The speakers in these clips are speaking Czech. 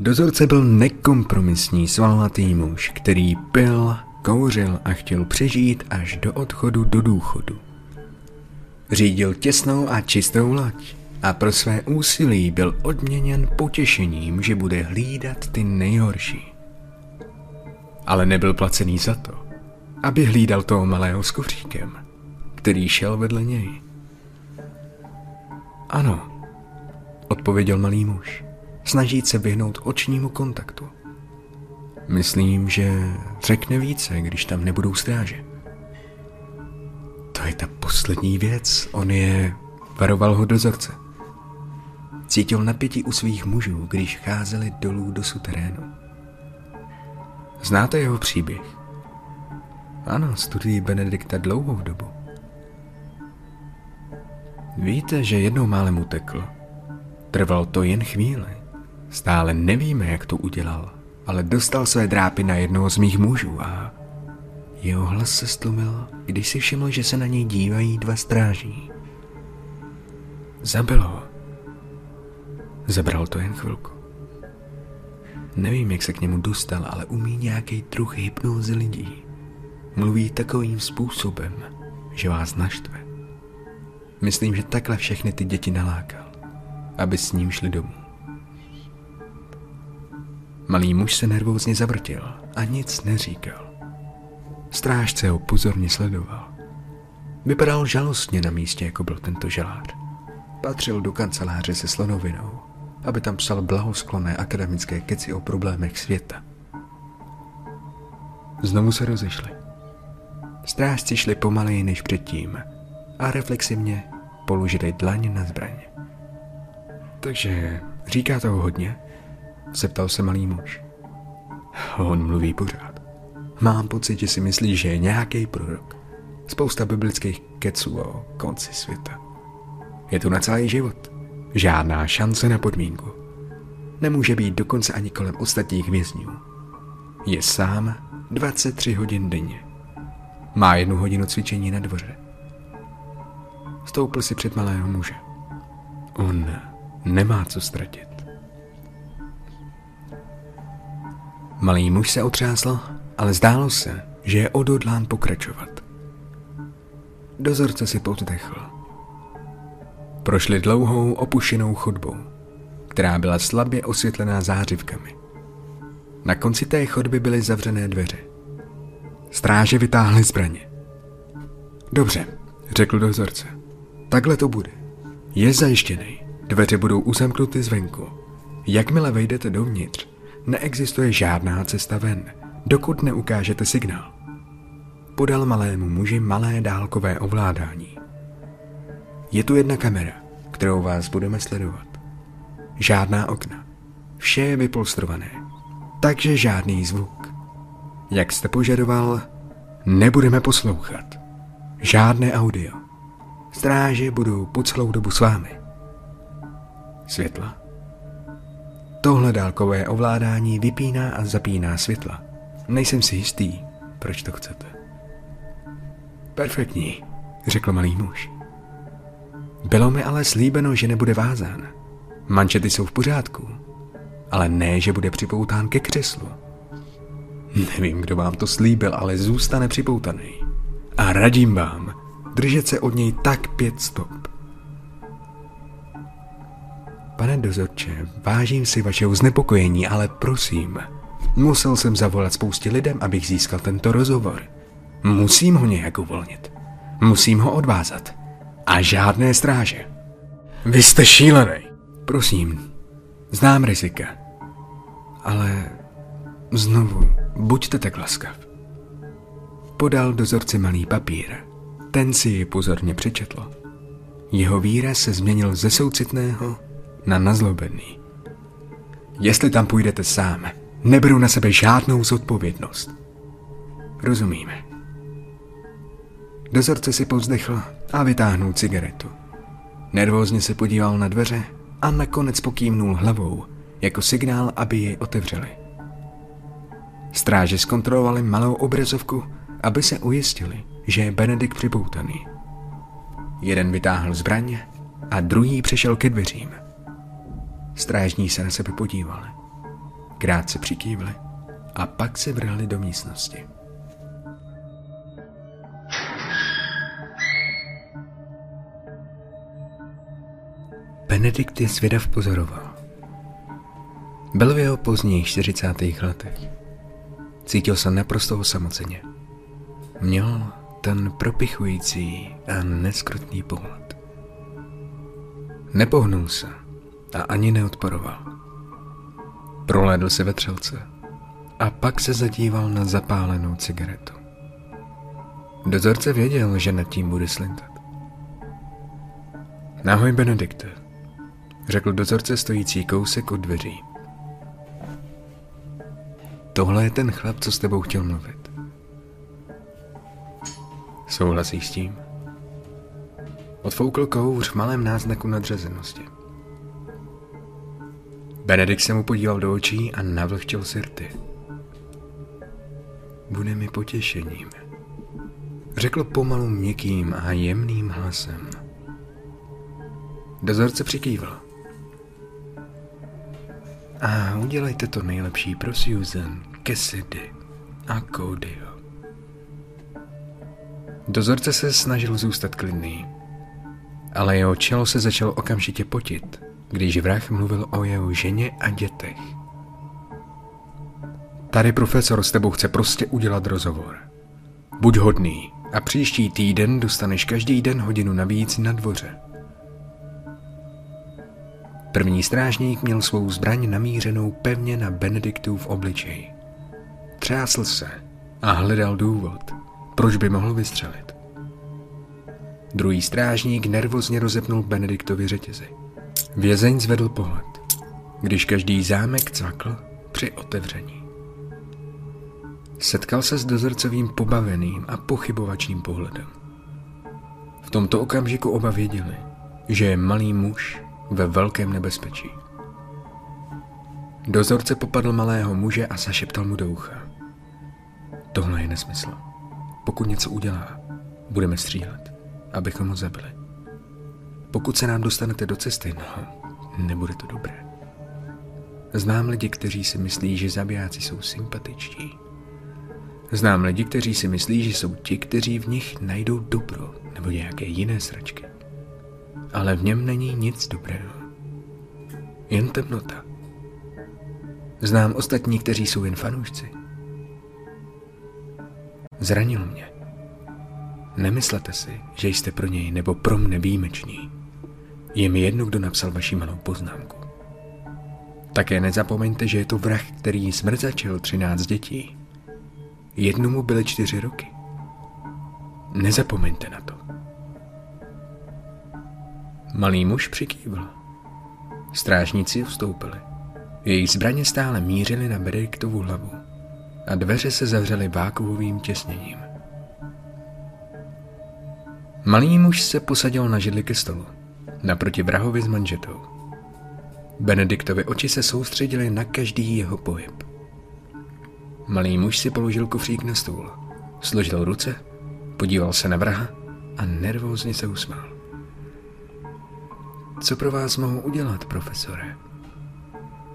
Dozorce byl nekompromisní svalnatý muž, který pil, kouřil a chtěl přežít až do odchodu do důchodu. Řídil těsnou a čistou loď a pro své úsilí byl odměněn potěšením, že bude hlídat ty nejhorší. Ale nebyl placený za to, aby hlídal toho malého s kufříkem, který šel vedle něj. Ano, odpověděl malý muž, snažit se vyhnout očnímu kontaktu. Myslím, že řekne více, když tam nebudou stráže. To je ta poslední věc, on je... Varoval ho dozorce. Cítil napětí u svých mužů, když cházeli dolů do suterénu. Znáte jeho příběh? Ano, studují Benedikta dlouhou dobu. Víte, že jednou málem utekl. Trvalo to jen chvíli. Stále nevíme, jak to udělal, ale dostal své drápy na jednoho z mých mužů a jeho hlas se stlumil, když si všiml, že se na něj dívají dva stráží. Zabilo ho. Zabral to jen chvilku. Nevím, jak se k němu dostal, ale umí nějaký druh hypnózy lidí. Mluví takovým způsobem, že vás naštve. Myslím, že takhle všechny ty děti nalákal, aby s ním šli domů. Malý muž se nervózně zavrtěl a nic neříkal. Strážce ho pozorně sledoval. Vypadal žalostně na místě, jako byl tento žalář. Patřil do kanceláře se slonovinou, aby tam psal blahosklonné akademické keci o problémech světa. Znovu se rozešli. Strážci šli pomaleji než předtím a reflexivně položili dlaň na zbraň. Takže říká toho hodně? Zeptal se malý muž. On mluví pořád. Mám pocit, že si myslí, že je nějaký prorok. Spousta biblických keců o konci světa. Je tu na celý život. Žádná šance na podmínku. Nemůže být dokonce ani kolem ostatních vězňů. Je sám 23 hodin denně. Má jednu hodinu cvičení na dvoře. Stoupil si před malého muže. On nemá co ztratit. Malý muž se otřásl, ale zdálo se, že je odhodlán pokračovat. Dozorce si povzdechl. Prošli dlouhou opuštěnou chodbou, která byla slabě osvětlená zářivkami. Na konci té chodby byly zavřené dveře. Stráže vytáhly zbraně. Dobře, řekl dozorce. Takhle to bude. Je zajištěný. Dveře budou uzamknuty zvenku. Jakmile vejdete dovnitř, neexistuje žádná cesta ven, dokud neukážete signál. Podal malému muži malé dálkové ovládání. Je tu jedna kamera, kterou vás budeme sledovat. Žádná okna. Vše je vypolstrované, takže žádný zvuk. Jak jste požadoval, nebudeme poslouchat. Žádné audio. Stráže budou po celou dobu s vámi. Světla. Tohle dálkové ovládání vypíná a zapíná světla. Nejsem si jistý, proč to chcete. Perfektní, řekl malý muž. Bylo mi ale slíbeno, že nebude vázán. Mančety jsou v pořádku, ale ne, že bude připoután ke křeslu. Nevím, kdo vám to slíbil, ale zůstane připoutaný. A radím vám, držet se od něj tak pět stop. Dozorče, vážím si vašeho znepokojení, ale prosím, musel jsem zavolat spoustě lidem, abych získal tento rozhovor. Musím ho nějak uvolnit. Musím ho odvázat. A žádné stráže. Vy jste šílený. Prosím, znám rizika. Ale znovu, buďte tak laskav. Podal dozorci malý papír. Ten si ji pozorně přečetl. Jeho výraz se změnil ze soucitného na nazlobený. Jestli tam půjdete sám, neberu na sebe žádnou zodpovědnost. Rozumíme. Dozorce si povzdechl a vytáhnul cigaretu. Nervózně se podíval na dveře a nakonec pokývnul hlavou, jako signál, aby ji otevřeli. Stráže zkontrolovali malou obrazovku, aby se ujistili, že je Benedikt připoutaný. Jeden vytáhl zbraň a druhý přešel ke dveřím. Strážní se na sebe podívali. krátce přikývli a pak se vrhli do místnosti. Benedikt je zvědav pozoroval. Byl v jeho pozdních 40. letech. Cítil se naprosto osamoceně. Měl ten propichující a neskrutný pohled. Nepohnul se a ani neodporoval. Prohlédl se ve třelce a pak se zadíval na zapálenou cigaretu. Dozorce věděl, že nad tím bude slintat. Nahoj, Benedikte, řekl dozorce stojící kousek od dveří. Tohle je ten chlap, co s tebou chtěl mluvit. Souhlasíš s tím? Odfoukl kouř v malém náznaku nadřazenosti. Benedikt se mu podíval do očí a navlhčil sirty. Bude mi potěšením, řekl pomalu měkkým a jemným hlasem. Dozorce přikývl. A udělejte to nejlepší pro Susan, Cassidy a Codyho. Dozorce se snažil zůstat klidný, ale jeho čelo se začalo okamžitě potit, když vrah mluvil o jeho ženě a dětech. Tady profesor s tebou chce prostě udělat rozhovor. Buď hodný a příští týden dostaneš každý den hodinu navíc na dvoře. První strážník měl svou zbraň namířenou pevně na Benediktův obličej. Třásl se a hledal důvod, proč by mohl vystřelit. Druhý strážník nervozně rozepnul Benediktovi řetězy. Vězeň zvedl pohled, když každý zámek cvakl při otevření. Setkal se s dozorcovým pobaveným a pochybovačným pohledem. V tomto okamžiku oba věděli, že je malý muž ve velkém nebezpečí. Dozorce popadl malého muže a zašeptal mu do ucha. Tohle je nesmysl. Pokud něco udělá, budeme střílet, abychom ho zabili. Pokud se nám dostanete do cesty, no, nebude to dobré. Znám lidi, kteří si myslí, že zabijáci jsou sympatičtí. Znám lidi, kteří si myslí, že jsou ti, kteří v nich najdou dobro nebo nějaké jiné sračky ale v něm není nic dobrého. Jen temnota. Znám ostatní, kteří jsou jen fanoušci. Zranil mě. Nemyslete si, že jste pro něj nebo pro mne výjimeční. Je mi jedno, kdo napsal vaši malou poznámku. Také nezapomeňte, že je to vrah, který smrzačil 13 dětí. Jednomu byly čtyři roky. Nezapomeňte na to. Malý muž přikývl. Strážníci vstoupili. Jejich zbraně stále mířily na Benediktovu hlavu a dveře se zavřely vákuovým těsněním. Malý muž se posadil na židli ke stolu, naproti vrahovi s manžetou. Benediktovi oči se soustředily na každý jeho pohyb. Malý muž si položil kufřík na stůl, složil ruce, podíval se na vraha a nervózně se usmál. Co pro vás mohu udělat, profesore?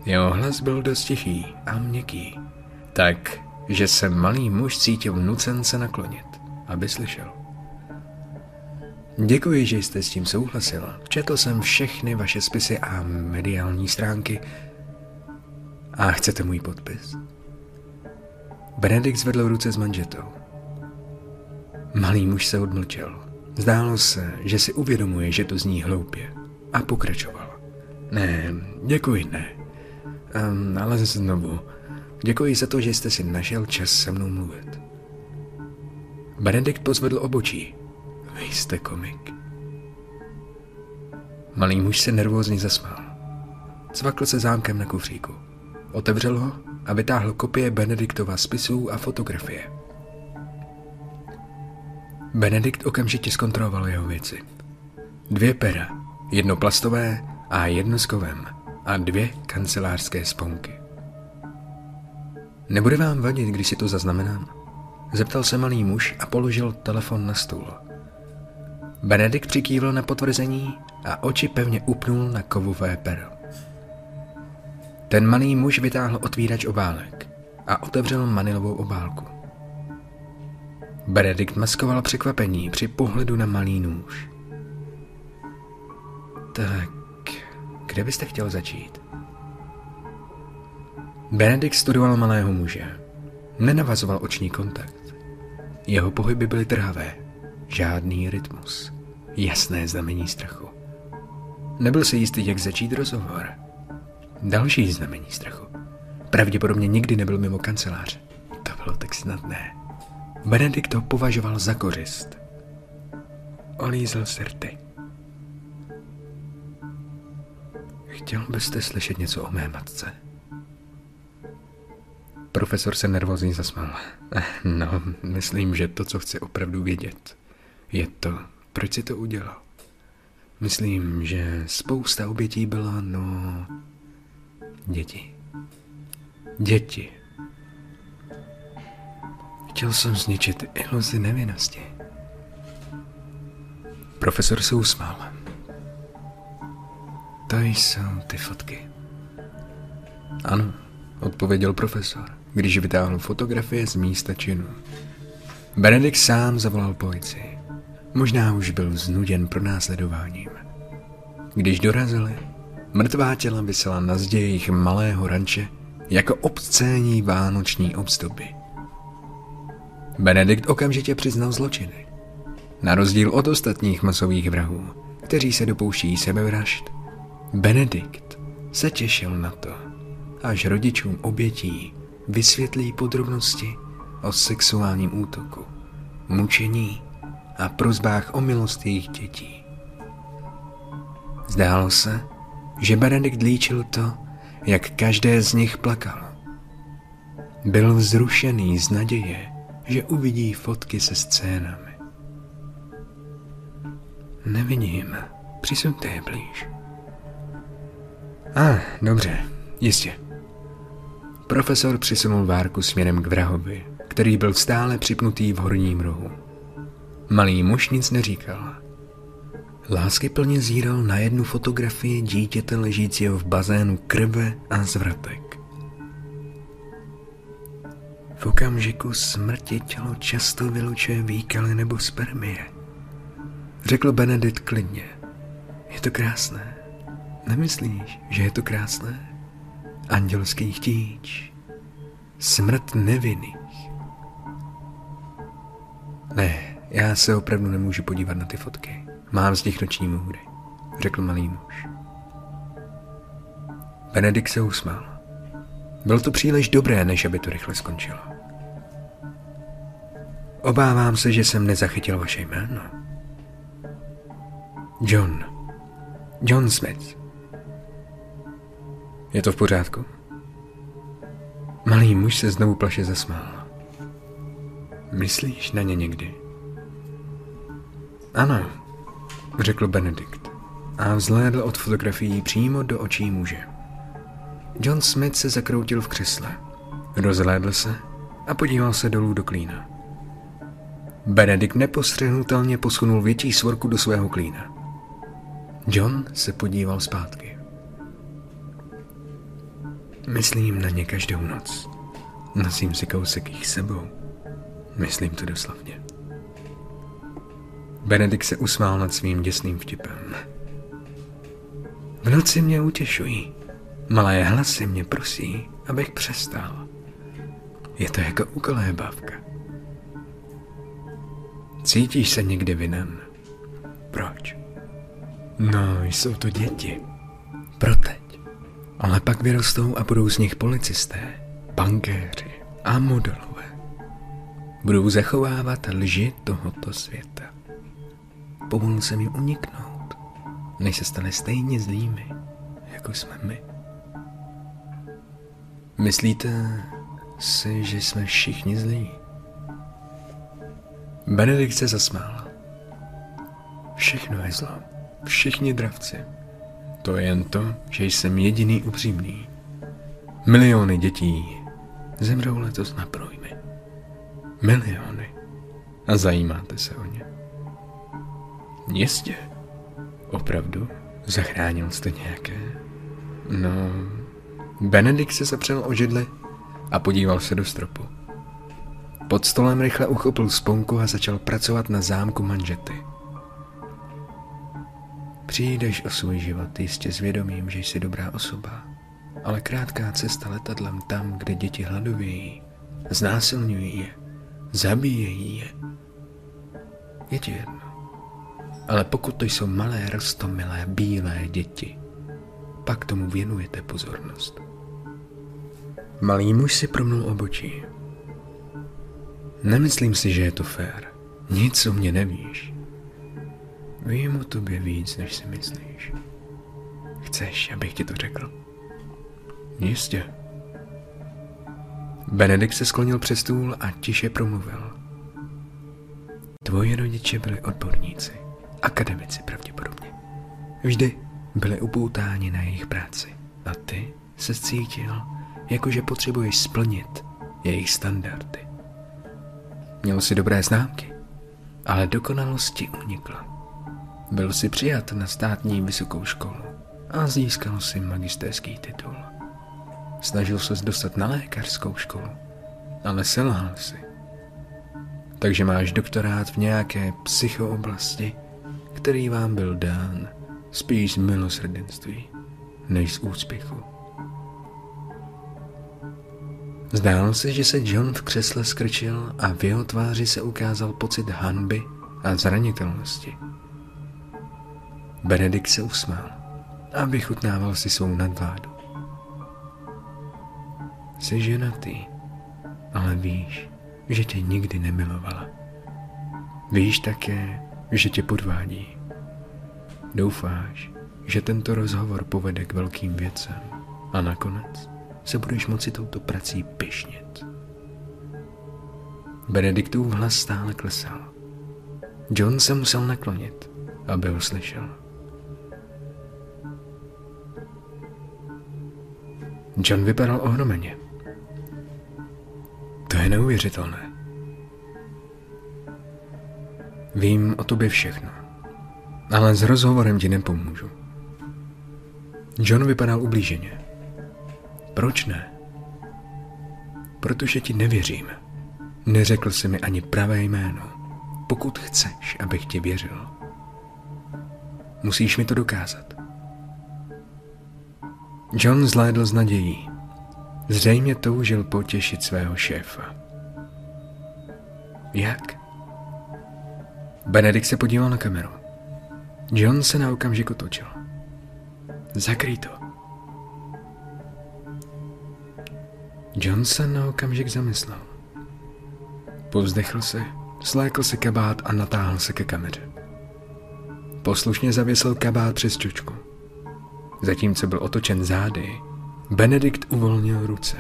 Jeho hlas byl dost tichý a měkký, tak, že se malý muž cítil nucen se naklonit, aby slyšel. Děkuji, že jste s tím souhlasil. Četl jsem všechny vaše spisy a mediální stránky. A chcete můj podpis? Benedikt zvedl ruce s manžetou. Malý muž se odmlčel. Zdálo se, že si uvědomuje, že to zní hloupě a pokračoval. Ne, děkuji, ne. Um, ale znovu, děkuji za to, že jste si našel čas se mnou mluvit. Benedikt pozvedl obočí. Vy jste komik. Malý muž se nervózně zasmál. Cvakl se zámkem na kufříku. Otevřel ho a vytáhl kopie Benediktova spisů a fotografie. Benedikt okamžitě zkontroloval jeho věci. Dvě pera, jedno plastové a jedno s kovem a dvě kancelářské sponky. Nebude vám vadit, když si to zaznamenám? Zeptal se malý muž a položil telefon na stůl. Benedikt přikývl na potvrzení a oči pevně upnul na kovové pero. Ten malý muž vytáhl otvírač obálek a otevřel manilovou obálku. Benedikt maskoval překvapení při pohledu na malý nůž. Tak, kde byste chtěl začít? Benedikt studoval malého muže. Nenavazoval oční kontakt. Jeho pohyby byly trhavé. Žádný rytmus. Jasné znamení strachu. Nebyl si jistý, jak začít rozhovor. Další znamení strachu. Pravděpodobně nikdy nebyl mimo kancelář. To bylo tak snadné. Benedikt to považoval za kořist. Olízl se rty. Chtěl byste slyšet něco o mé matce? Profesor se nervózně zasmál. No, myslím, že to, co chci opravdu vědět, je to, proč si to udělal. Myslím, že spousta obětí byla, no, děti. Děti. Chtěl jsem zničit iluzi nevinnosti. Profesor se usmál. To jsou ty fotky. Ano, odpověděl profesor, když vytáhl fotografie z místa činu. Benedikt sám zavolal policii. Možná už byl znuděn pro následováním. Když dorazili, mrtvá těla vysela na zdě jejich malého ranče jako obscénní vánoční obstupy. Benedikt okamžitě přiznal zločiny. Na rozdíl od ostatních masových vrahů, kteří se dopouští sebevražd, Benedikt se těšil na to, až rodičům obětí vysvětlí podrobnosti o sexuálním útoku, mučení a prozbách o milost jejich dětí. Zdálo se, že Benedikt líčil to, jak každé z nich plakalo. Byl vzrušený z naděje, že uvidí fotky se scénami. Nevidím, přisuňte je blíž. A, ah, dobře, jistě. Profesor přisunul várku směrem k vrahovi, který byl stále připnutý v horním rohu. Malý muž nic neříkal. Lásky plně zíral na jednu fotografii dítěte ležícího v bazénu krve a zvratek. V okamžiku smrti tělo často vylučuje výkaly nebo spermie. Řekl Benedikt klidně. Je to krásné. Nemyslíš, že je to krásné? Andělský chtíč. Smrt nevinných. Ne, já se opravdu nemůžu podívat na ty fotky. Mám z nich noční můry, řekl malý muž. Benedikt se usmál. Bylo to příliš dobré, než aby to rychle skončilo. Obávám se, že jsem nezachytil vaše jméno. John. John Smith. Je to v pořádku? Malý muž se znovu plaše zasmál. Myslíš na ně někdy? Ano, řekl Benedikt a vzhlédl od fotografií přímo do očí muže. John Smith se zakroutil v křesle, rozhlédl se a podíval se dolů do klína. Benedikt nepostřehnutelně posunul větší svorku do svého klína. John se podíval zpátky. Myslím na ně každou noc. Nosím si kousek jich sebou. Myslím to doslovně. Benedikt se usmál nad svým děsným vtipem. V noci mě utěšují. Malé hlasy mě prosí, abych přestal. Je to jako ukolébávka. Cítíš se někdy vinen? Proč? No, jsou to děti. Pro teď. Ale pak vyrostou a budou z nich policisté, bankéři a modelové. Budou zachovávat lži tohoto světa. Povolil jsem jim uniknout, než se stane stejně zlými, jako jsme my. Myslíte si, že jsme všichni zlí? Benedikt se zasmál. Všechno je zlo. Všichni dravci. To je jen to, že jsem jediný upřímný. Miliony dětí zemřou letos na projmy. Miliony. A zajímáte se o ně. Jistě. Opravdu? Zachránil jste nějaké? No, Benedikt se zapřel o židli a podíval se do stropu. Pod stolem rychle uchopil sponku a začal pracovat na zámku manžety. Přijdeš o svůj život jistě s vědomím, že jsi dobrá osoba, ale krátká cesta letadlem tam, kde děti hladovějí, znásilňují je, zabíjejí je. Je ti jedno. Ale pokud to jsou malé, rostomilé, bílé děti, pak tomu věnujete pozornost. Malý muž si promnul obočí. Nemyslím si, že je to fér. Nic o mě nevíš. Vím o tobě víc, než si myslíš. Chceš, abych ti to řekl? Jistě. Benedikt se sklonil přes stůl a tiše promluvil. Tvoji rodiče byli odborníci, akademici pravděpodobně. Vždy byli upoutáni na jejich práci a ty se cítil, jakože potřebuješ splnit jejich standardy. Měl si dobré známky, ale dokonalosti unikla. Byl si přijat na státní vysokou školu a získal si magisterský titul. Snažil se dostat na lékařskou školu, ale selhal si. Takže máš doktorát v nějaké psychooblasti, který vám byl dán spíš z milosrdenství než z úspěchu. Zdálo se, že se John v křesle skrčil a v jeho tváři se ukázal pocit hanby a zranitelnosti. Benedikt se usmál a vychutnával si svou nadvládu. Jsi ženatý, ale víš, že tě nikdy nemilovala. Víš také, že tě podvádí. Doufáš, že tento rozhovor povede k velkým věcem a nakonec se budeš moci touto prací pišnit. Benediktův hlas stále klesal. John se musel naklonit, aby ho slyšel. John vypadal ohromeně. To je neuvěřitelné. Vím o tobě všechno, ale s rozhovorem ti nepomůžu. John vypadal ublíženě. Proč ne? Protože ti nevěřím. Neřekl jsi mi ani pravé jméno. Pokud chceš, abych ti věřil, musíš mi to dokázat. John zhlédl s nadějí. Zřejmě toužil potěšit svého šéfa. Jak? Benedikt se podíval na kameru. John se na okamžik otočil. Zakryj to. John se na okamžik zamyslel. Povzdechl se, slékl si kabát a natáhl se ke kameře. Poslušně zavěsil kabát přes čočku. Zatímco byl otočen zády, Benedikt uvolnil ruce.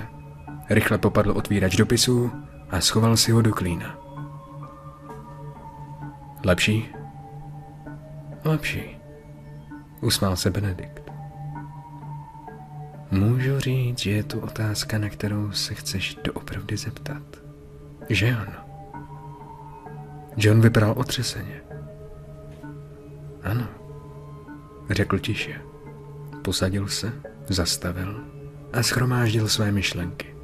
Rychle popadl otvírač dopisů a schoval si ho do klína. Lepší? Lepší. Usmál se Benedikt. Můžu říct, že je tu otázka, na kterou se chceš doopravdy zeptat. Že ano? John vypadal otřeseně. Ano, řekl tiše. Posadil se, zastavil a schromáždil své myšlenky.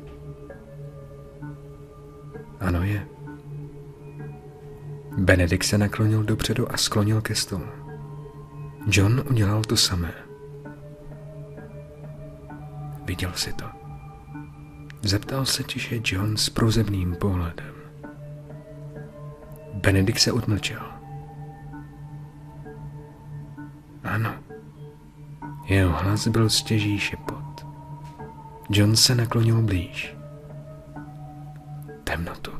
Ano je. Benedikt se naklonil dopředu a sklonil ke stolu. John udělal to samé. Viděl si to. Zeptal se tiše John s prozebným pohledem. Benedikt se odmlčel. Ano. Jeho hlas byl stěží šepot. John se naklonil blíž. Temnotu.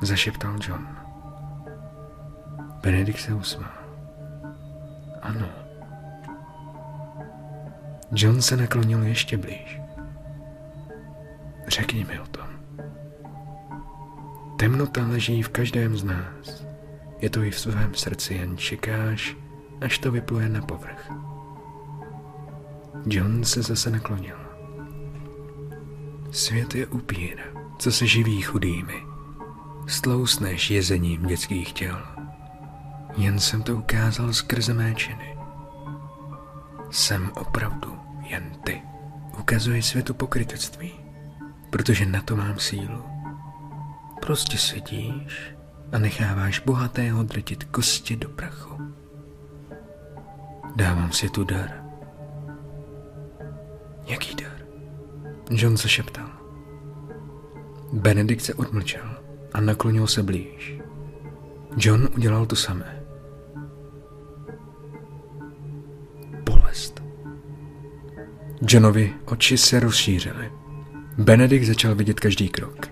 Zašeptal John. Benedikt se usmál. Ano. John se naklonil ještě blíž. Řekni mi o tom. Temnota leží v každém z nás. Je to i v svém srdci, jen čekáš, až to vypluje na povrch. John se zase naklonil. Svět je upír, co se živí chudými. Stlousneš jezením dětských těl. Jen jsem to ukázal skrze mé činy. Jsem opravdu jen ty, Ukazuji světu pokrytectví, protože na to mám sílu. Prostě sedíš a necháváš bohatého drtit kosti do prachu. Dávám si tu dar. Jaký dar? John se šeptal. Benedikt se odmlčel a naklonil se blíž. John udělal to samé. Johnovi oči se rozšířily. Benedikt začal vidět každý krok.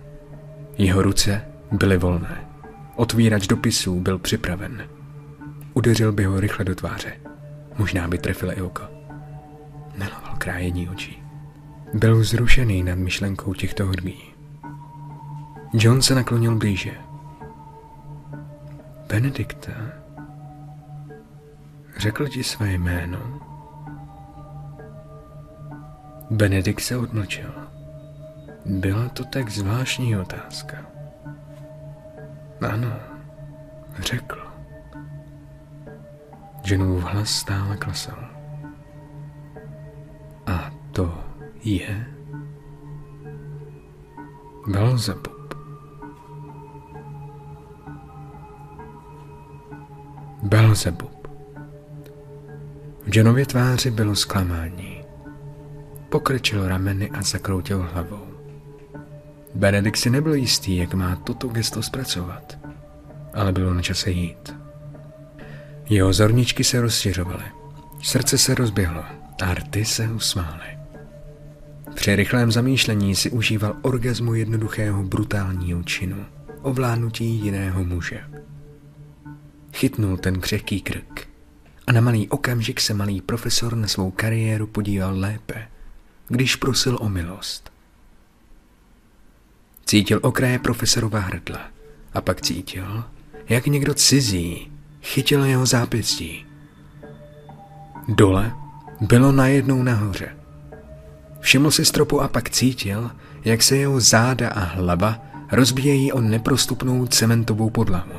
Jeho ruce byly volné. Otvírač dopisů byl připraven. Udeřil by ho rychle do tváře. Možná by trefil i oko. Miloval krájení očí. Byl zrušený nad myšlenkou těchto hudbí. John se naklonil blíže. Benedikta, řekl ti své jméno? Benedikt se odmlčel. Byla to tak zvláštní otázka. Ano, řekl. Jenův hlas stále klesal. A to je Belzebub. Belzebub. V Janově tváři bylo zklamání. Pokrčil rameny a zakroutil hlavou. Benedikt si nebyl jistý, jak má toto gesto zpracovat, ale bylo na čase jít. Jeho zorničky se rozšiřovaly, srdce se rozběhlo a rty se usmály. Při rychlém zamýšlení si užíval orgazmu jednoduchého brutálního činu, ovládnutí jiného muže. Chytnul ten křehký krk a na malý okamžik se malý profesor na svou kariéru podíval lépe, když prosil o milost. Cítil okraje profesorova hrdla a pak cítil, jak někdo cizí chytil jeho zápěstí. Dole bylo najednou nahoře. Všiml si stropu a pak cítil, jak se jeho záda a hlava rozbíjejí o neprostupnou cementovou podlahu.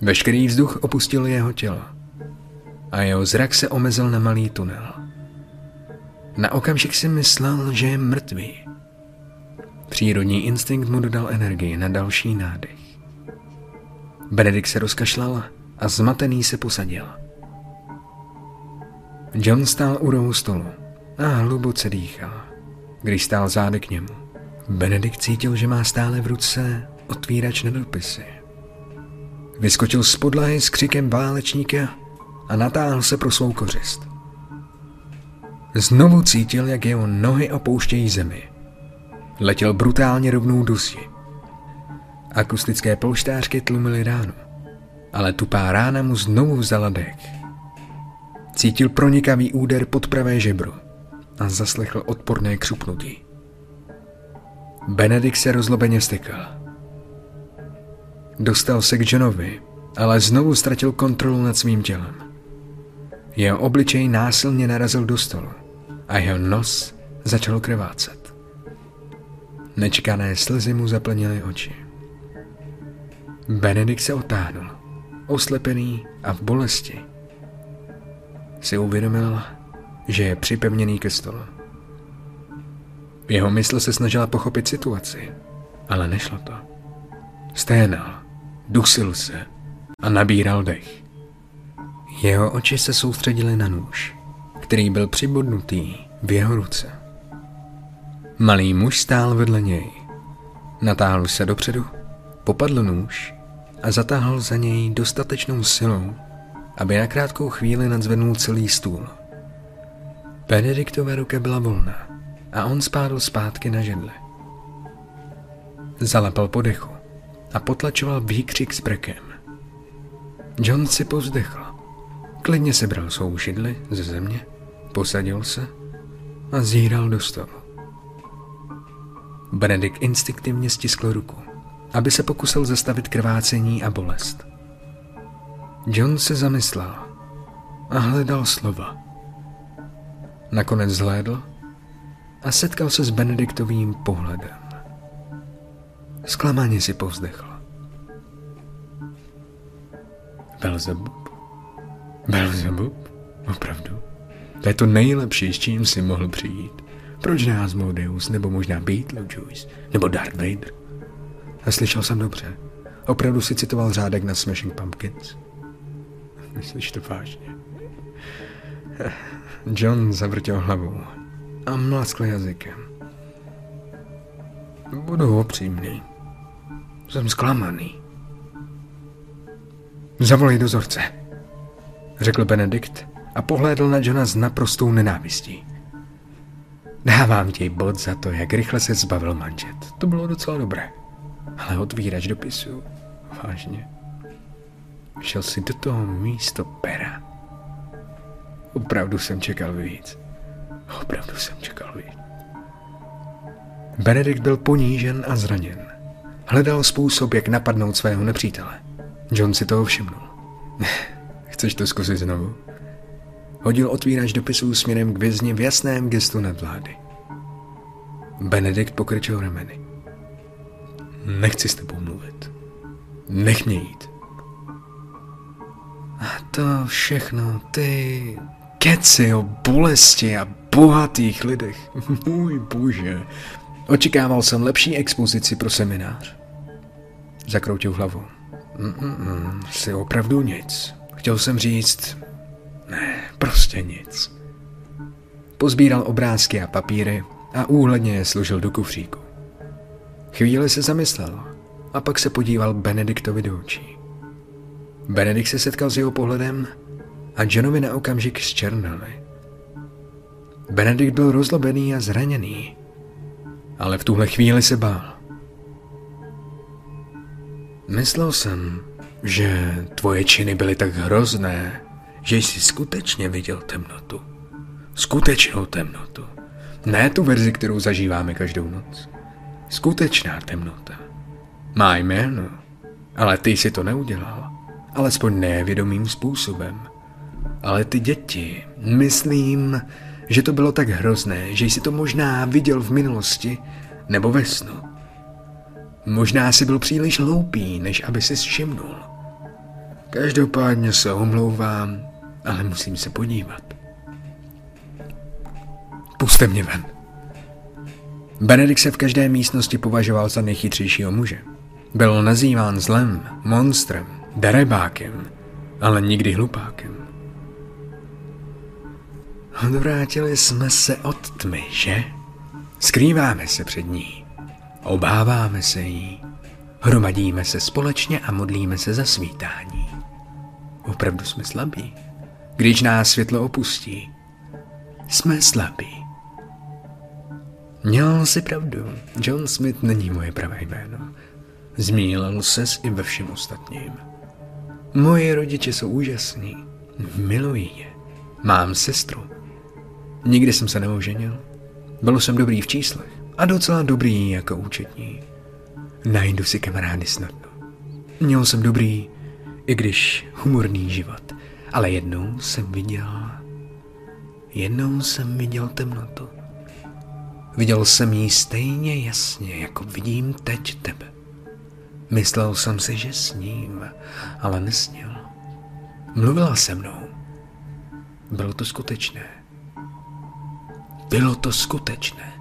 Veškerý vzduch opustil jeho tělo a jeho zrak se omezil na malý tunel. Na okamžik si myslel, že je mrtvý. Přírodní instinkt mu dodal energii na další nádech. Benedikt se rozkašlal a zmatený se posadil. John stál u rohu stolu a hluboce dýchal, když stál zády k němu. Benedikt cítil, že má stále v ruce otvírač na dopisy. Vyskočil z podlahy s křikem válečníka a natáhl se pro svou kořist. Znovu cítil, jak jeho nohy opouštějí zemi. Letěl brutálně rovnou zdi. Akustické polštářky tlumily ránu, ale tupá rána mu znovu vzala dech. Cítil pronikavý úder pod pravé žebro a zaslechl odporné křupnutí. Benedikt se rozlobeně stekl. Dostal se k Johnovi, ale znovu ztratil kontrolu nad svým tělem. Jeho obličej násilně narazil do stolu a jeho nos začal krvácet. Nečekané slzy mu zaplnily oči. Benedikt se otáhnul, oslepený a v bolesti. Si uvědomil, že je připevněný ke stolu. Jeho mysl se snažila pochopit situaci, ale nešlo to. Sténal, dusil se a nabíral dech. Jeho oči se soustředily na nůž, který byl přibodnutý v jeho ruce. Malý muž stál vedle něj. Natáhl se dopředu, popadl nůž a zatáhl za něj dostatečnou silou, aby na krátkou chvíli nadzvednul celý stůl. Benediktova ruka byla volná a on spádl zpátky na židli. Zalepal po dechu a potlačoval výkřik s brekem. John si povzdechl. Klidně sebral svou židli ze země, posadil se a zíral do stolu. Benedikt instinktivně stiskl ruku aby se pokusil zastavit krvácení a bolest. John se zamyslel a hledal slova. Nakonec zhlédl a setkal se s Benediktovým pohledem. Zklamaně si povzdechl. Belzebub? Belzebub? Opravdu? To je to nejlepší, s čím si mohl přijít. Proč ne Asmodeus, nebo možná Beetlejuice, nebo Darth Vader? A slyšel jsem dobře. Opravdu si citoval řádek na Smashing Pumpkins. Myslíš to vážně? John zavrtěl hlavou a mlaskl jazykem. Budu opřímný. Jsem zklamaný. Zavolej dozorce, řekl Benedikt a pohlédl na Johna s naprostou nenávistí. Dávám ti bod za to, jak rychle se zbavil manžet. To bylo docela dobré. Ale otvírač dopisu, vážně. Šel si do toho místo pera. Opravdu jsem čekal víc. Opravdu jsem čekal víc. Benedikt byl ponížen a zraněn. Hledal způsob, jak napadnout svého nepřítele. John si toho všimnul. Chceš to zkusit znovu? Hodil otvírač dopisů směrem k vězni v jasném gestu nadvlády. Benedikt pokrčil rameny. Nechci s tebou mluvit. Nech mě jít. A to všechno, ty keci o bolesti a bohatých lidech. Můj bože. Očekával jsem lepší expozici pro seminář. Zakroutil hlavou. Mm-mm, jsi opravdu nic. Chtěl jsem říct, ne, prostě nic. Pozbíral obrázky a papíry a úhledně je složil do kufříku. Chvíli se zamyslel a pak se podíval Benediktovi do očí. Benedikt se setkal s jeho pohledem a Johnovi na okamžik zčernali. Benedikt byl rozlobený a zraněný, ale v tuhle chvíli se bál. Myslel jsem, že tvoje činy byly tak hrozné, že jsi skutečně viděl temnotu. Skutečnou temnotu. Ne tu verzi, kterou zažíváme každou noc. Skutečná temnota. Má jméno, ale ty si to neudělal. Alespoň nevědomým způsobem. Ale ty děti, myslím, že to bylo tak hrozné, že jsi to možná viděl v minulosti nebo ve snu. Možná si byl příliš hloupý, než aby si všimnul. Každopádně se omlouvám, ale musím se podívat. Puste mě ven. Benedikt se v každé místnosti považoval za nejchytřejšího muže. Byl nazýván zlem, monstrem, darebákem, ale nikdy hlupákem. Odvrátili jsme se od tmy, že? Skrýváme se před ní. Obáváme se jí. Hromadíme se společně a modlíme se za svítání. Opravdu jsme slabí. Když nás světlo opustí, jsme slabí. Měl si pravdu. John Smith není moje pravé jméno. Zmílil ses i ve všem ostatním. Moje rodiče jsou úžasní. Miluji je. Mám sestru. Nikdy jsem se neoženil. Byl jsem dobrý v číslech a docela dobrý jako účetní. Najdu si kamarády snadno. Měl jsem dobrý, i když humorný život, ale jednou jsem viděl... Jednou jsem viděl temnotu. Viděl jsem ji stejně jasně, jako vidím teď tebe. Myslel jsem si, že sním, ale nesnil. Mluvila se mnou. Bylo to skutečné. Bylo to skutečné.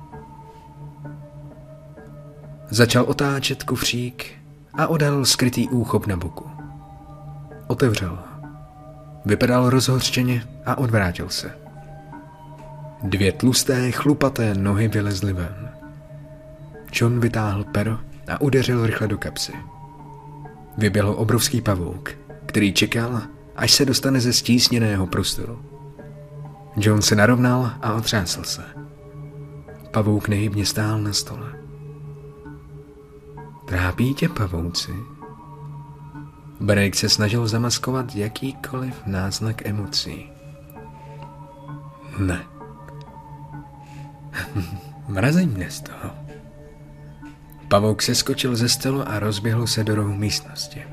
Začal otáčet kufřík a odal skrytý úchop na boku. Otevřel. Vypadal rozhořčeně a odvrátil se. Dvě tlusté, chlupaté nohy vylezly ven. John vytáhl pero a udeřil rychle do kapsy. Vyběhl obrovský pavouk, který čekal, až se dostane ze stísněného prostoru. John se narovnal a otřásl se. Pavouk nehybně stál na stole. Trápí tě pavouci? Benedikt se snažil zamaskovat jakýkoliv náznak emocí. Ne. Mrazí mě z toho. Pavouk se skočil ze stolu a rozběhl se do rohu místnosti.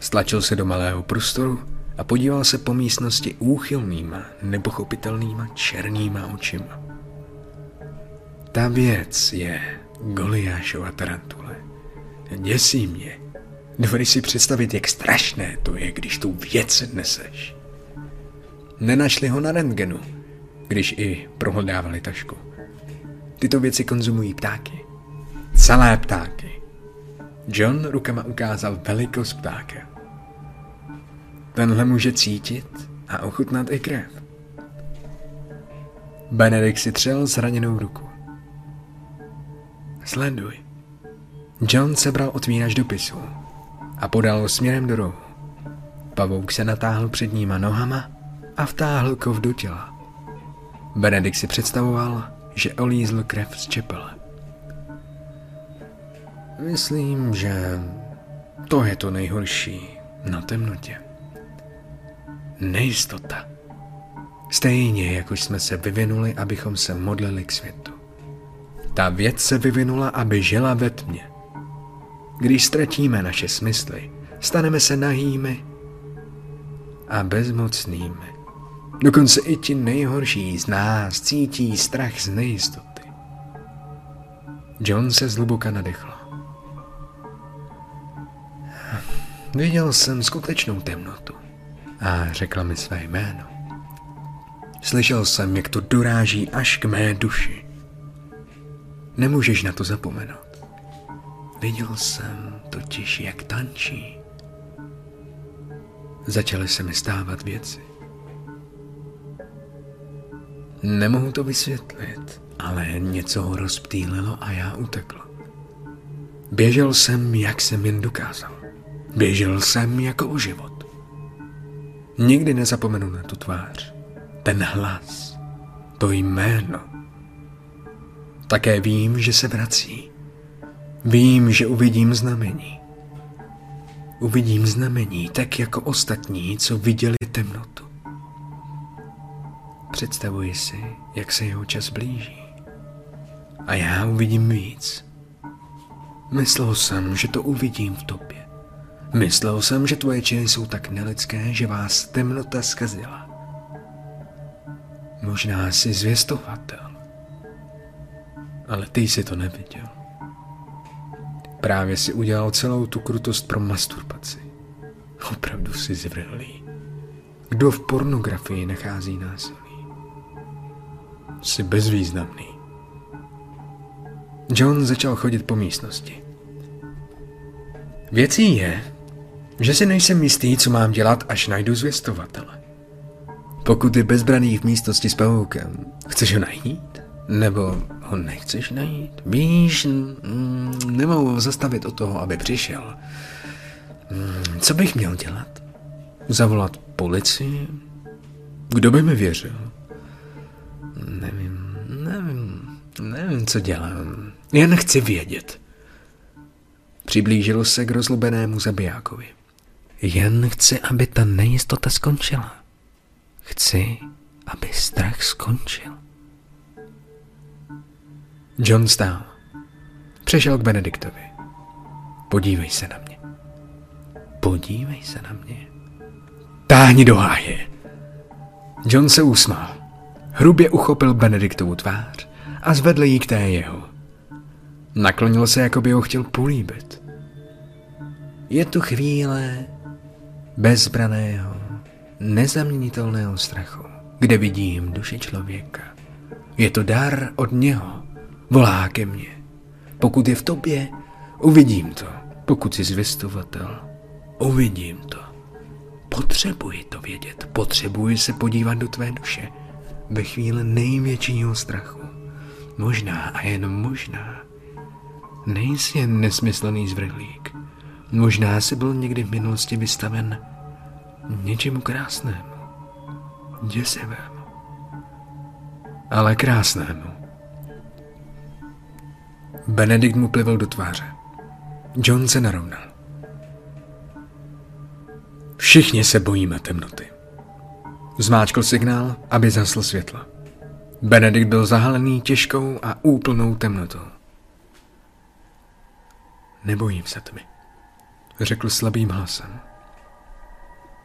Stlačil se do malého prostoru a podíval se po místnosti úchylnýma, nepochopitelnýma černýma očima. Ta věc je Goliášova tarantule. Děsí mě. Dovedeš si představit, jak strašné to je, když tu věc neseš. Nenašli ho na rentgenu, když i prohledávali tašku. Tyto věci konzumují ptáky. Celé ptáky. John rukama ukázal velikost ptáka. Tenhle může cítit a ochutnat i krev. Benedikt si třel zraněnou ruku. Sleduj. John sebral otvírač dopisu a podal směrem do rohu. Pavouk se natáhl předníma nohama a vtáhl kov do těla. Benedikt si představoval, že olízl krev z čepele. Myslím, že to je to nejhorší na temnotě. Nejistota. Stejně, jako jsme se vyvinuli, abychom se modlili k světu. Ta věc se vyvinula, aby žila ve tmě. Když ztratíme naše smysly, staneme se nahými a bezmocnými. Dokonce i ti nejhorší z nás cítí strach z nejistoty. John se zhluboka nadechl. Viděl jsem skutečnou temnotu a řekla mi své jméno. Slyšel jsem, jak to doráží až k mé duši. Nemůžeš na to zapomenout. Viděl jsem totiž, jak tančí. Začaly se mi stávat věci. Nemohu to vysvětlit, ale něco ho rozptýlilo a já utekl. Běžel jsem, jak jsem jen dokázal. Běžel jsem jako o život. Nikdy nezapomenu na tu tvář, ten hlas, to jméno. Také vím, že se vrací. Vím, že uvidím znamení. Uvidím znamení tak jako ostatní, co viděli temnotu. Představuji si, jak se jeho čas blíží. A já uvidím víc. Myslel jsem, že to uvidím v tobě. Myslel jsem, že tvoje činy jsou tak nelidské, že vás temnota zkazila. Možná jsi zvěstovatel. Ale ty jsi to neviděl. Právě si udělal celou tu krutost pro masturbaci. Opravdu jsi zvrhlý. Kdo v pornografii nachází násilí? Jsi bezvýznamný. John začal chodit po místnosti. Věcí je, že si nejsem jistý, co mám dělat, až najdu zvěstovatele. Pokud je bezbraný v místnosti s pavoukem, chceš ho najít? Nebo ho nechceš najít? Víš, mm, nemohu zastavit od toho, aby přišel. Mm, co bych měl dělat? Zavolat policii? Kdo by mi věřil? Nevím, nevím, nevím, co dělám. Jen chci vědět. Přiblížil se k rozlubenému zabijákovi. Jen chci, aby ta nejistota skončila. Chci, aby strach skončil. John stál. Přešel k Benediktovi. Podívej se na mě. Podívej se na mě. Táhni do háje. John se usmál. Hrubě uchopil Benediktovu tvář a zvedl ji k té jeho. Naklonil se, jako by ho chtěl políbit. Je tu chvíle bezbraného, nezaměnitelného strachu, kde vidím duši člověka. Je to dar od něho, volá ke mně. Pokud je v tobě, uvidím to. Pokud jsi zvěstovatel, uvidím to. Potřebuji to vědět, potřebuji se podívat do tvé duše ve chvíli největšího strachu. Možná a jen možná. Nejsi jen nesmyslný zvrhlík. Možná jsi byl někdy v minulosti vystaven něčemu krásnému, děsivému, ale krásnému. Benedikt mu plivl do tváře. John se narovnal. Všichni se bojíme temnoty. Zmáčkl signál, aby zasl světla. Benedikt byl zahalený těžkou a úplnou temnotou. Nebojím se tmy, řekl slabým hlasem.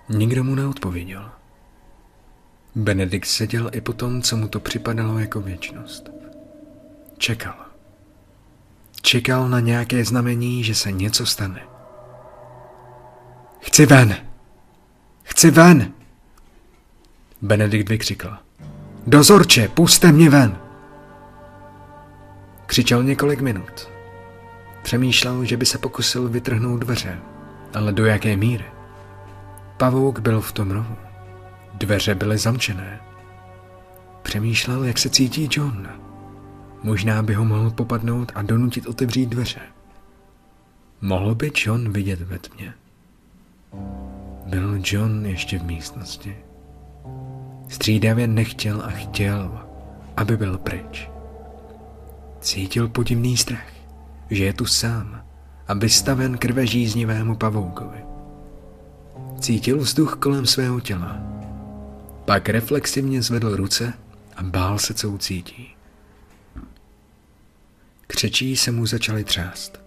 Nikdo mu neodpověděl. Benedikt seděl i po tom, co mu to připadalo jako věčnost. Čekal. Čekal na nějaké znamení, že se něco stane. Chci ven! Chci ven! Benedikt vykřikl. Dozorče, puste mě ven! Křičel několik minut. Přemýšlel, že by se pokusil vytrhnout dveře, ale do jaké míry? Pavouk byl v tom rohu. Dveře byly zamčené. Přemýšlel, jak se cítí John. Možná by ho mohl popadnout a donutit otevřít dveře. Mohl by John vidět ve tmě? Byl John ještě v místnosti? Střídavě nechtěl a chtěl, aby byl pryč. Cítil podivný strach, že je tu sám a vystaven krvežíznivému pavoukovi. Cítil vzduch kolem svého těla. Pak reflexivně zvedl ruce a bál se, co ucítí. Křečí se mu začaly třást.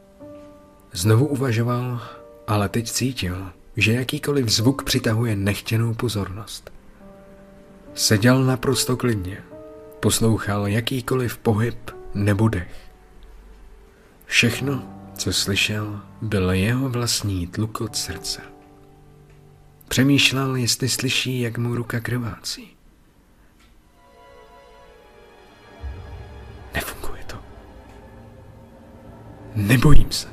Znovu uvažoval, ale teď cítil, že jakýkoliv zvuk přitahuje nechtěnou pozornost. Seděl naprosto klidně, poslouchal jakýkoliv pohyb nebo dech. Všechno, co slyšel, byl jeho vlastní tlukot srdce. Přemýšlel, jestli slyší, jak mu ruka krvácí. Nebojím se.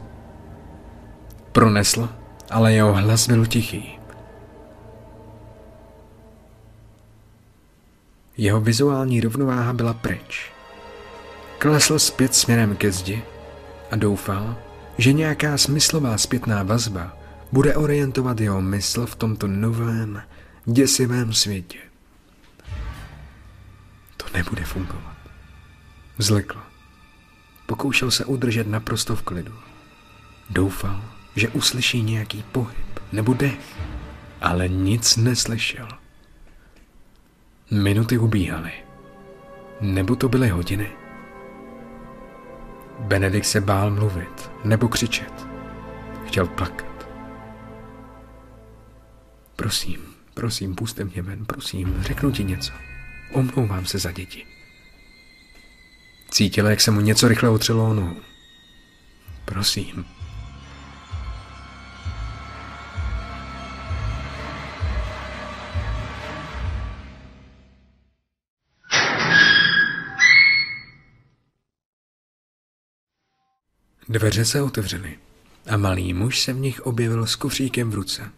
Pronesl, ale jeho hlas byl tichý. Jeho vizuální rovnováha byla pryč. Klesl zpět směrem ke zdi a doufal, že nějaká smyslová zpětná vazba bude orientovat jeho mysl v tomto novém, děsivém světě. To nebude fungovat. Zlekl. Pokoušel se udržet naprosto v klidu. Doufal, že uslyší nějaký pohyb nebo dech, ale nic neslyšel. Minuty ubíhaly. Nebo to byly hodiny? Benedikt se bál mluvit nebo křičet. Chtěl plakat. Prosím, prosím, puste mě ven, prosím, řeknu ti něco. Omlouvám se za děti. Cítil, jak se mu něco rychle otřelo o nohu. Prosím. Dveře se otevřely a malý muž se v nich objevil s kufříkem v ruce.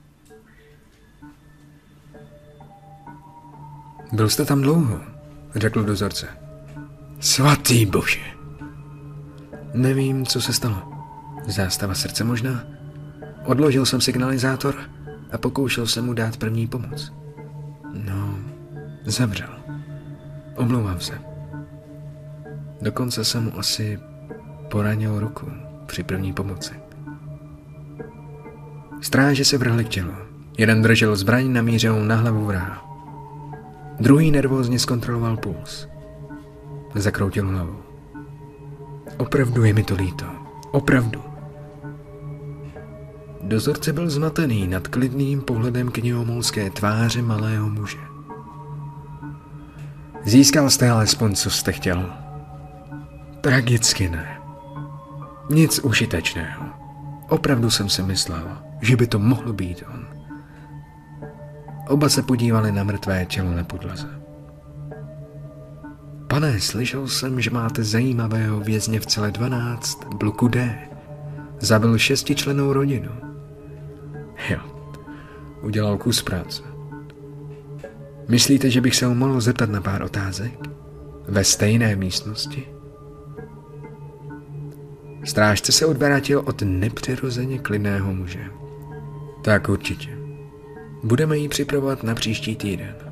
Byl jste tam dlouho, řekl dozorce. Svatý bože. Nevím, co se stalo. Zástava srdce možná. Odložil jsem signalizátor a pokoušel jsem mu dát první pomoc. No, zemřel. Omlouvám se. Dokonce jsem mu asi poranil ruku při první pomoci. Stráže se vrhli k tělu. Jeden držel zbraň namířenou na hlavu vraha. Druhý nervózně zkontroloval puls. Zakroutil hlavou. Opravdu je mi to líto. Opravdu. Dozorce byl zmatený nad klidným pohledem knihomolské tváře malého muže. Získal jste alespoň, co jste chtěl. Tragicky ne. Nic užitečného. Opravdu jsem si myslel, že by to mohlo být on. Oba se podívali na mrtvé tělo na podlaze. Pane, slyšel jsem, že máte zajímavého vězně v celé 12, bloku D. Zabil šestičlenou rodinu. Jo, udělal kus práce. Myslíte, že bych se ho mohl zeptat na pár otázek? Ve stejné místnosti? Strážce se odvrátil od nepřirozeně klidného muže. Tak určitě. Budeme ji připravovat na příští týden.